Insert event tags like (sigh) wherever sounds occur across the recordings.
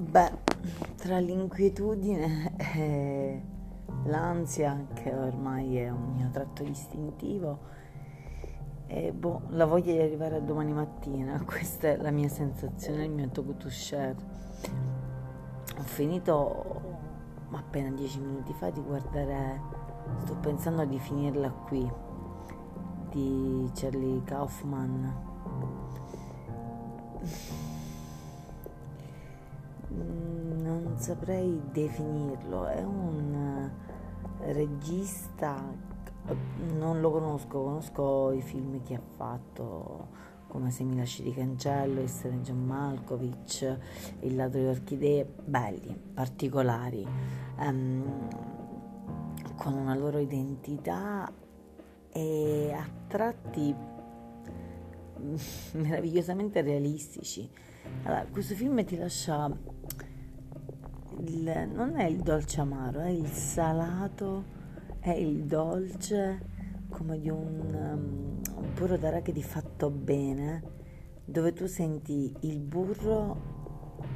Beh, tra l'inquietudine e l'ansia, che ormai è un mio tratto distintivo, e boh, la voglia di arrivare a domani mattina, (laughs) questa è la mia sensazione, il mio to to share. Ho finito appena dieci minuti fa di guardare, sto pensando di finirla qui, di Charlie Kaufman saprei definirlo, è un regista, non lo conosco, conosco i film che ha fatto come Se mi lasci di cancello, Essere John Malkovich, Il ladro di orchidee, belli, particolari, um, con una loro identità e a tratti (laughs) meravigliosamente realistici. Allora, questo film ti lascia il, non è il dolce amaro, è il salato, è il dolce come di un, um, un burro d'arachidi fatto bene, dove tu senti il burro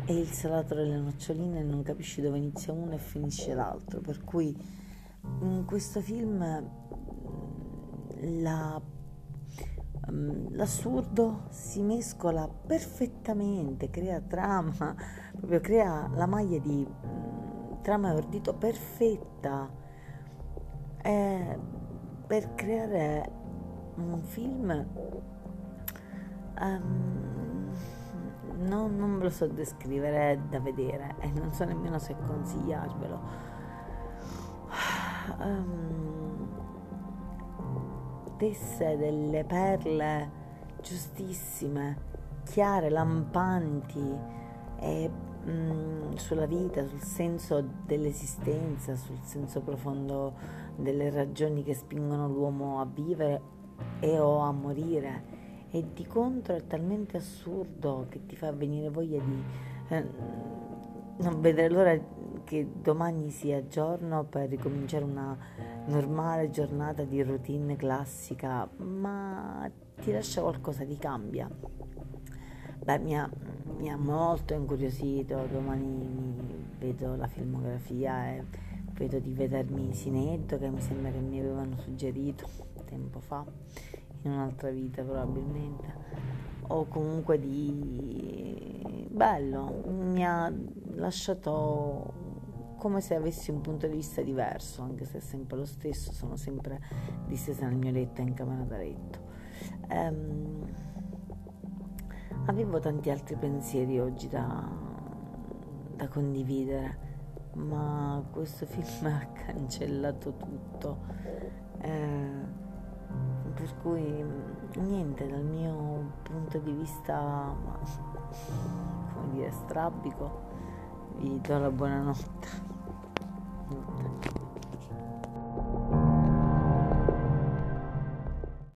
e il salato delle noccioline e non capisci dove inizia uno e finisce l'altro. Per cui in questo film la l'assurdo si mescola perfettamente, crea trama, proprio crea la maglia di um, trama e ordito perfetta eh, per creare un film um, non, non ve lo so descrivere, è da vedere e non so nemmeno se consigliarvelo. Um, tesse delle perle giustissime, chiare, lampanti e, mh, mm, sulla vita, sul senso dell'esistenza, sul senso profondo delle ragioni che spingono l'uomo a vivere e o a morire. E di contro è talmente assurdo che ti fa venire voglia di eh, non vedere l'ora che domani sia giorno per ricominciare una normale giornata di routine classica, ma ti lascia qualcosa, ti cambia. Beh, mi ha, mi ha molto incuriosito, domani vedo la filmografia e vedo di vedermi Sinetto che mi sembra che mi avevano suggerito tempo fa, in un'altra vita probabilmente, o comunque di bello, mi ha lasciato come se avessi un punto di vista diverso, anche se è sempre lo stesso, sono sempre distesa nel mio letto in camera da letto. Um, avevo tanti altri pensieri oggi da, da condividere, ma questo film (laughs) ha cancellato tutto. Eh, per cui niente, dal mio punto di vista, (laughs) come dire, strabico, vi do la buonanotte. 嗯。